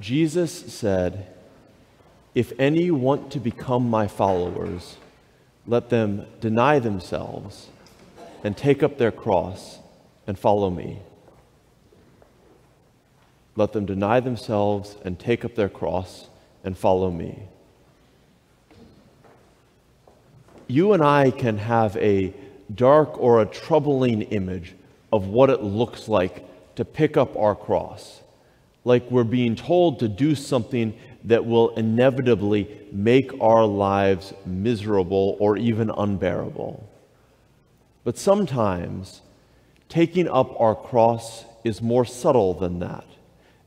Jesus said, If any want to become my followers, let them deny themselves and take up their cross and follow me. Let them deny themselves and take up their cross and follow me. You and I can have a dark or a troubling image of what it looks like to pick up our cross. Like we're being told to do something that will inevitably make our lives miserable or even unbearable. But sometimes taking up our cross is more subtle than that.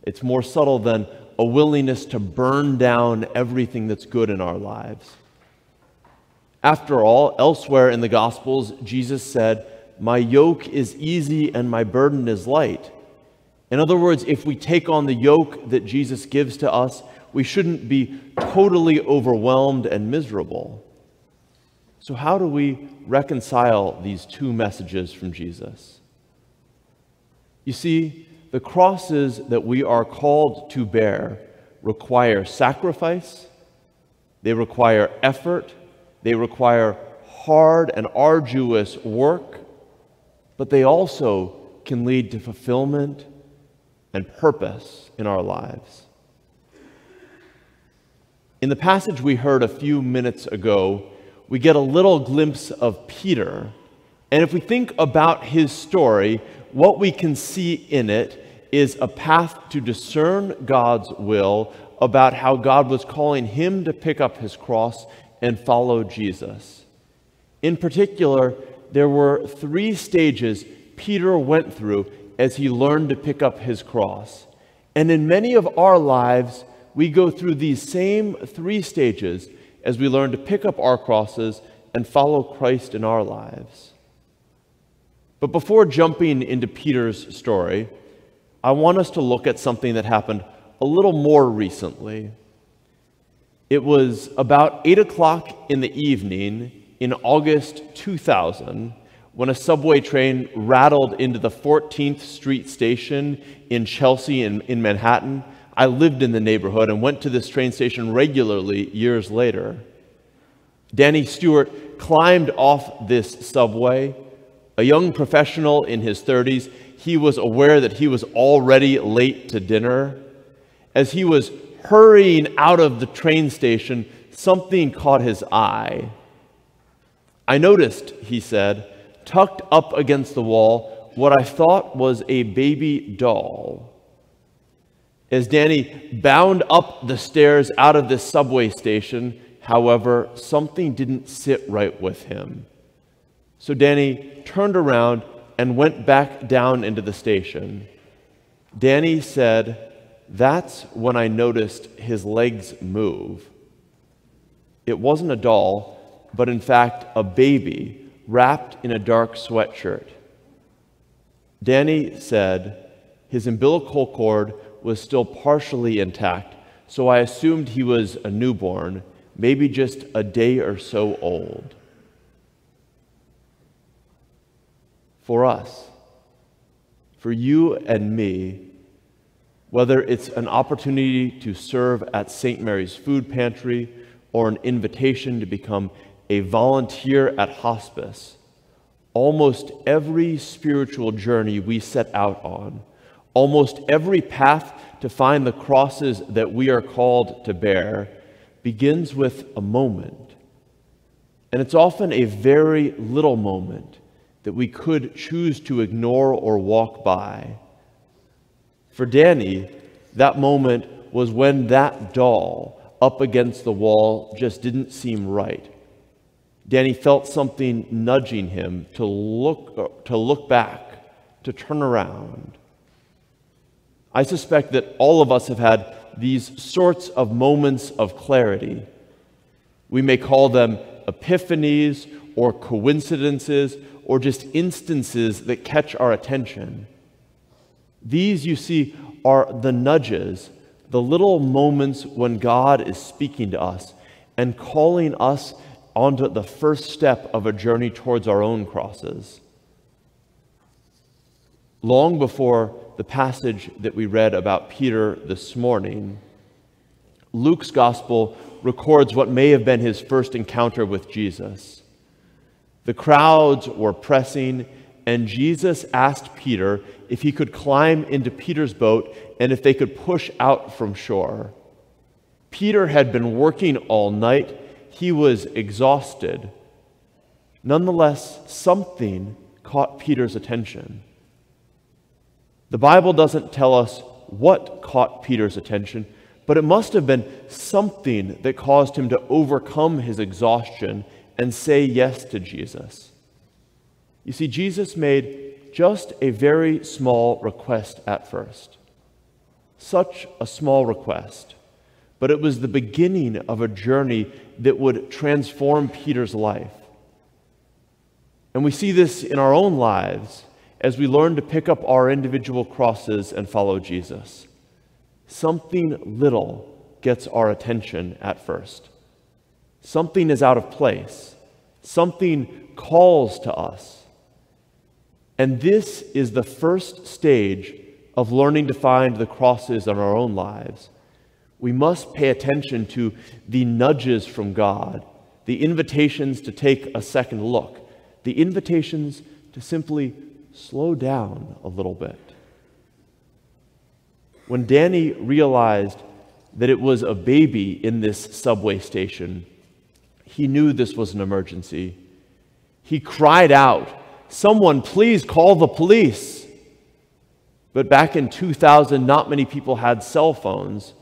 It's more subtle than a willingness to burn down everything that's good in our lives. After all, elsewhere in the Gospels, Jesus said, My yoke is easy and my burden is light. In other words, if we take on the yoke that Jesus gives to us, we shouldn't be totally overwhelmed and miserable. So, how do we reconcile these two messages from Jesus? You see, the crosses that we are called to bear require sacrifice, they require effort, they require hard and arduous work, but they also can lead to fulfillment and purpose in our lives. In the passage we heard a few minutes ago, we get a little glimpse of Peter. And if we think about his story, what we can see in it is a path to discern God's will about how God was calling him to pick up his cross and follow Jesus. In particular, there were three stages Peter went through as he learned to pick up his cross. And in many of our lives, we go through these same three stages as we learn to pick up our crosses and follow Christ in our lives. But before jumping into Peter's story, I want us to look at something that happened a little more recently. It was about 8 o'clock in the evening in August 2000 when a subway train rattled into the 14th Street station in Chelsea in, in Manhattan. I lived in the neighborhood and went to this train station regularly years later. Danny Stewart climbed off this subway. A young professional in his 30s, he was aware that he was already late to dinner. As he was hurrying out of the train station, something caught his eye. I noticed, he said, tucked up against the wall, what I thought was a baby doll. As Danny bound up the stairs out of this subway station, however, something didn't sit right with him. So Danny turned around and went back down into the station. Danny said, that's when I noticed his legs move. It wasn't a doll, but in fact a baby wrapped in a dark sweatshirt. Danny said his umbilical cord was still partially intact, so I assumed he was a newborn, maybe just a day or so old. For us, for you and me, whether it's an opportunity to serve at St. Mary's Food Pantry or an invitation to become a volunteer at hospice, almost every spiritual journey we set out on, almost every path to find the crosses that we are called to bear, begins with a moment. And it's often a very little moment that we could choose to ignore or walk by. For Danny, that moment was when that doll up against the wall just didn't seem right. Danny felt something nudging him to look, uh, to look back, to turn around. I suspect that all of us have had these sorts of moments of clarity. We may call them epiphanies or coincidences or just instances that catch our attention. These, you see, are the nudges, the little moments when God is speaking to us and calling us onto the first step of a journey towards our own crosses. Long before the passage that we read about Peter this morning, Luke's gospel records what may have been his first encounter with Jesus. The crowds were pressing, and Jesus asked Peter if he could climb into Peter's boat and if they could push out from shore. Peter had been working all night, he was exhausted. Nonetheless, something caught Peter's attention. The Bible doesn't tell us what caught Peter's attention, but it must have been something that caused him to overcome his exhaustion and say yes to Jesus. You see, Jesus made just a very small request at first. Such a small request. But it was the beginning of a journey that would transform Peter's life. And we see this in our own lives as we learn to pick up our individual crosses and follow Jesus. Something little gets our attention at first. Something is out of place. Something calls to us. And this is the first stage of learning to find the crosses in our own lives. We must pay attention to the nudges from God, the invitations to take a second look, the invitations to simply slow down a little bit. When Danny realized that it was a baby in this subway station, he knew this was an emergency. He cried out, Someone, please call the police. But back in 2000, not many people had cell phones.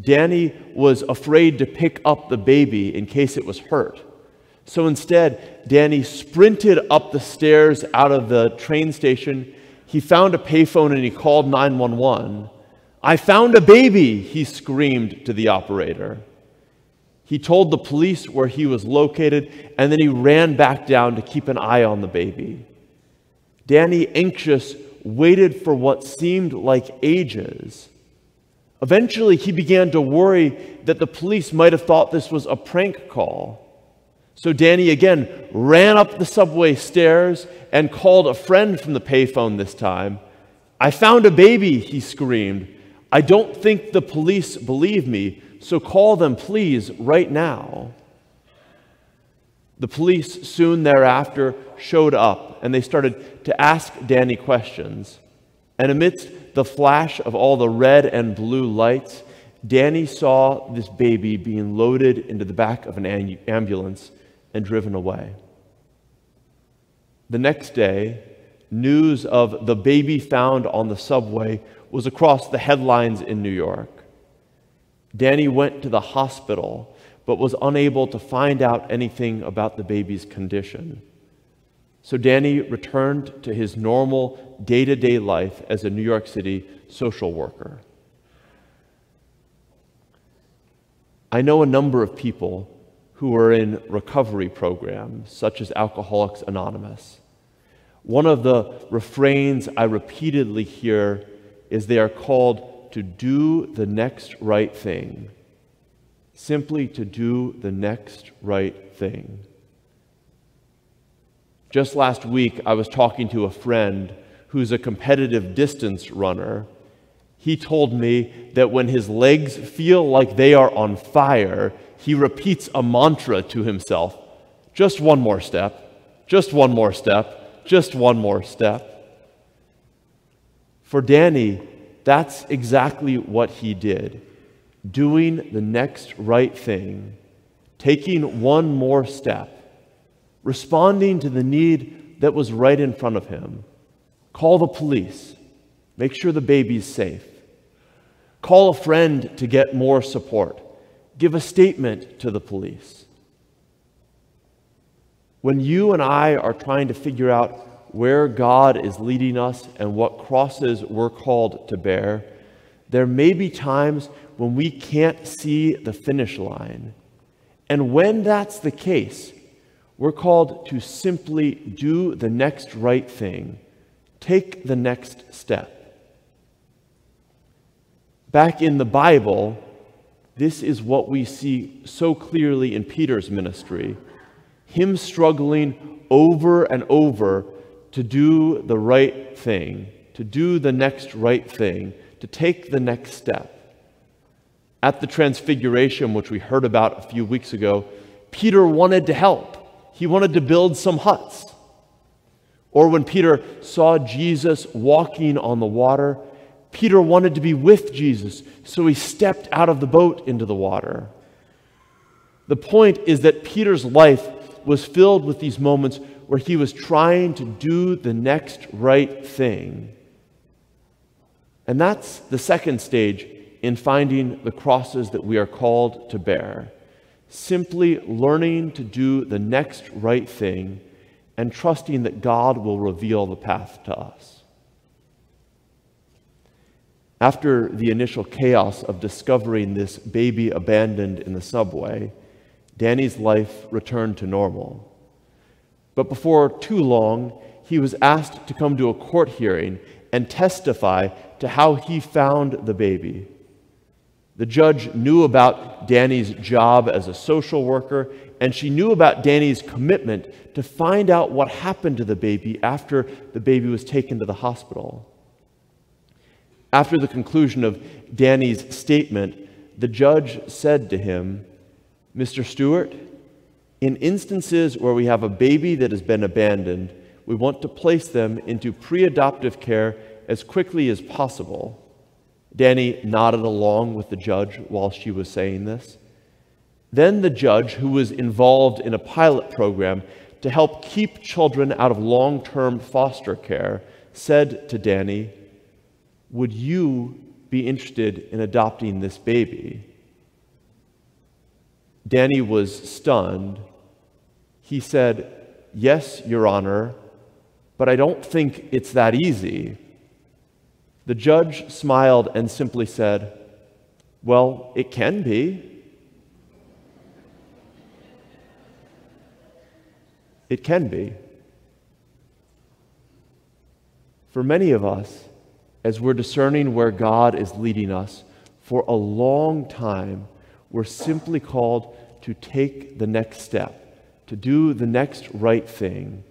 Danny was afraid to pick up the baby in case it was hurt. So instead, Danny sprinted up the stairs out of the train station. He found a payphone and he called 911. I found a baby, he screamed to the operator. He told the police where he was located, and then he ran back down to keep an eye on the baby. Danny, anxious, waited for what seemed like ages. Eventually, he began to worry that the police might have thought this was a prank call. So Danny again ran up the subway stairs and called a friend from the payphone this time. I found a baby, he screamed. I don't think the police believe me, so call them, please, right now. The police soon thereafter showed up and they started to ask Danny questions. And amidst the flash of all the red and blue lights, Danny saw this baby being loaded into the back of an ambulance and driven away. The next day, news of the baby found on the subway was across the headlines in New York. Danny went to the hospital but was unable to find out anything about the baby's condition. So Danny returned to his normal day to day life as a New York City social worker. I know a number of people who are in recovery programs, such as Alcoholics Anonymous. One of the refrains I repeatedly hear is they are called to do the next right thing. Simply to do the next right thing. Just last week, I was talking to a friend who's a competitive distance runner. He told me that when his legs feel like they are on fire, he repeats a mantra to himself just one more step, just one more step, just one more step. For Danny, that's exactly what he did doing the next right thing, taking one more step, responding to the need that was right in front of him. Call the police, make sure the baby's safe. Call a friend to get more support give a statement to the police. When you and I are trying to figure out where God is leading us and what crosses we're called to bear, there may be times when we can't see the finish line. And when that's the case, we're called to simply do the next right thing, take the next step. Back in the Bible, this is what we see so clearly in Peter's ministry him struggling over and over to do the right thing, to do the next right thing, to take the next step. At the Transfiguration, which we heard about a few weeks ago, Peter wanted to help. He wanted to build some huts. Or when Peter saw Jesus walking on the water, Peter wanted to be with Jesus, so he stepped out of the boat into the water. The point is that Peter's life was filled with these moments where he was trying to do the next right thing. And that's the second stage in finding the crosses that we are called to bear. Simply learning to do the next right thing and trusting that God will reveal the path to us. After the initial chaos of discovering this baby abandoned in the subway, Danny's life returned to normal. But before too long, he was asked to come to a court hearing and testify to how he found the baby. The judge knew about Danny's job as a social worker, and she knew about Danny's commitment to find out what happened to the baby after the baby was taken to the hospital. After the conclusion of Danny's statement, the judge said to him, Mr. Stewart, in instances where we have a baby that has been abandoned, we want to place them into pre adoptive care as quickly as possible. Danny nodded along with the judge while she was saying this. Then the judge, who was involved in a pilot program to help keep children out of long term foster care, said to Danny, Would you be interested in adopting this baby? Danny was stunned. He said, Yes, Your Honor, but I don't think it's that easy. The judge smiled and simply said, Well, it can be. It can be. For many of us, as we're discerning where God is leading us, for a long time, we're simply called to take the next step, to do the next right thing.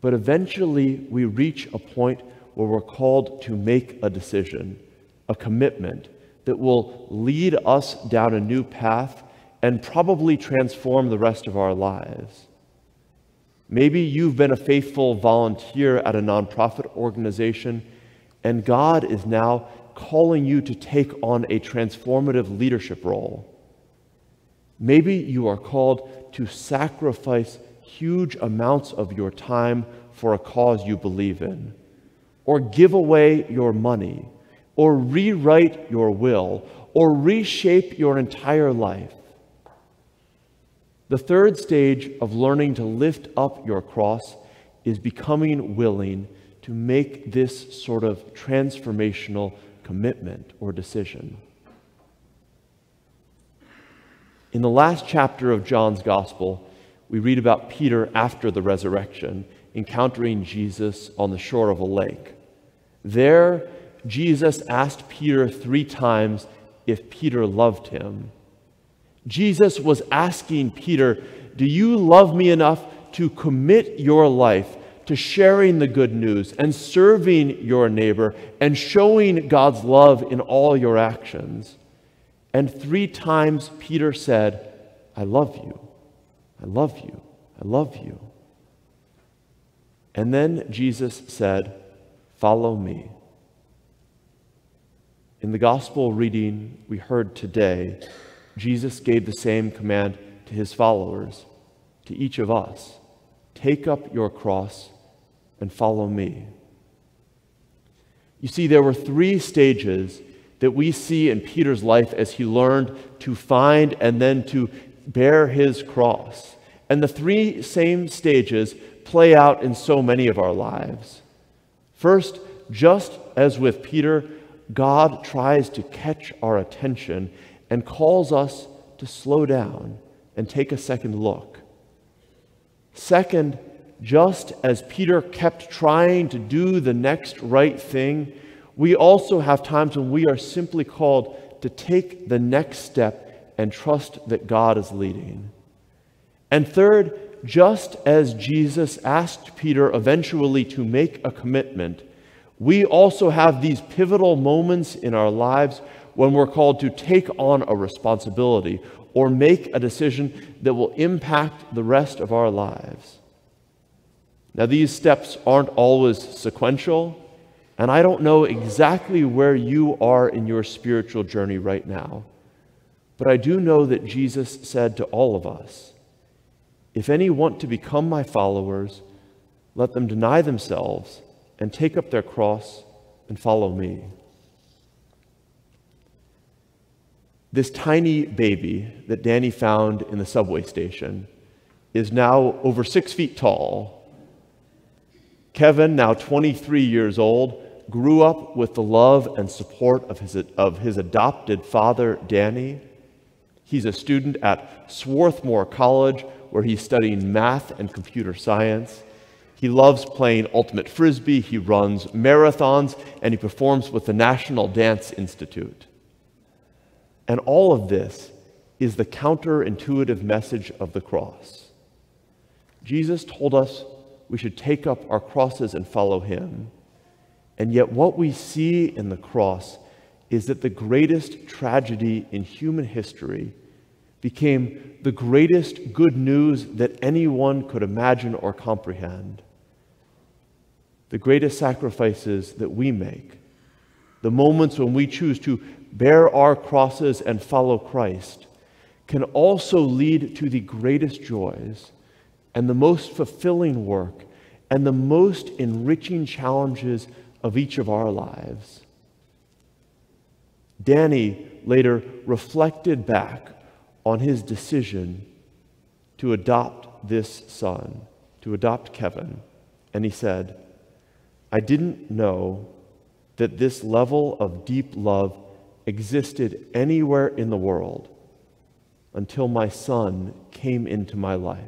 But eventually, we reach a point where we're called to make a decision, a commitment that will lead us down a new path and probably transform the rest of our lives. Maybe you've been a faithful volunteer at a nonprofit organization, and God is now calling you to take on a transformative leadership role. Maybe you are called to sacrifice huge amounts of your time for a cause you believe in, or give away your money, or rewrite your will, or reshape your entire life. The third stage of learning to lift up your cross is becoming willing to make this sort of transformational commitment or decision. In the last chapter of John's Gospel, we read about Peter after the resurrection encountering Jesus on the shore of a lake. There, Jesus asked Peter three times if Peter loved him. Jesus was asking Peter, Do you love me enough to commit your life to sharing the good news and serving your neighbor and showing God's love in all your actions? And three times Peter said, I love you, I love you, I love you. And then Jesus said, Follow me. In the gospel reading we heard today, Jesus gave the same command to his followers, to each of us take up your cross and follow me. You see, there were three stages that we see in Peter's life as he learned to find and then to bear his cross. And the three same stages play out in so many of our lives. First, just as with Peter, God tries to catch our attention and calls us to slow down and take a second look. Second, just as Peter kept trying to do the next right thing, we also have times when we are simply called to take the next step and trust that God is leading. And third, just as Jesus asked Peter eventually to make a commitment, we also have these pivotal moments in our lives when we're called to take on a responsibility or make a decision that will impact the rest of our lives. Now, these steps aren't always sequential, and I don't know exactly where you are in your spiritual journey right now, but I do know that Jesus said to all of us If any want to become my followers, let them deny themselves and take up their cross and follow me. This tiny baby that Danny found in the subway station is now over six feet tall. Kevin, now 23 years old, grew up with the love and support of his, of his adopted father, Danny. He's a student at Swarthmore College, where he's studying math and computer science. He loves playing ultimate frisbee, he runs marathons, and he performs with the National Dance Institute. And all of this is the counterintuitive message of the cross. Jesus told us we should take up our crosses and follow him. And yet, what we see in the cross is that the greatest tragedy in human history became the greatest good news that anyone could imagine or comprehend. The greatest sacrifices that we make, the moments when we choose to bear our crosses and follow Christ, can also lead to the greatest joys and the most fulfilling work and the most enriching challenges of each of our lives. Danny later reflected back on his decision to adopt this son, to adopt Kevin, and he said, I didn't know that this level of deep love existed anywhere in the world until my son came into my life.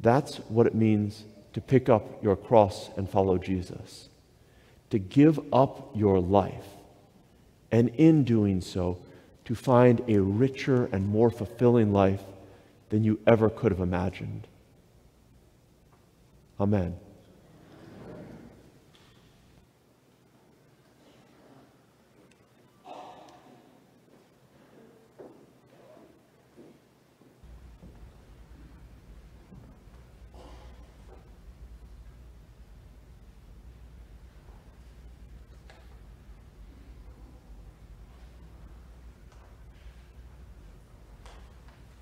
That's what it means to pick up your cross and follow Jesus. To give up your life, and in doing so, to find a richer and more fulfilling life than you ever could have imagined. Amen.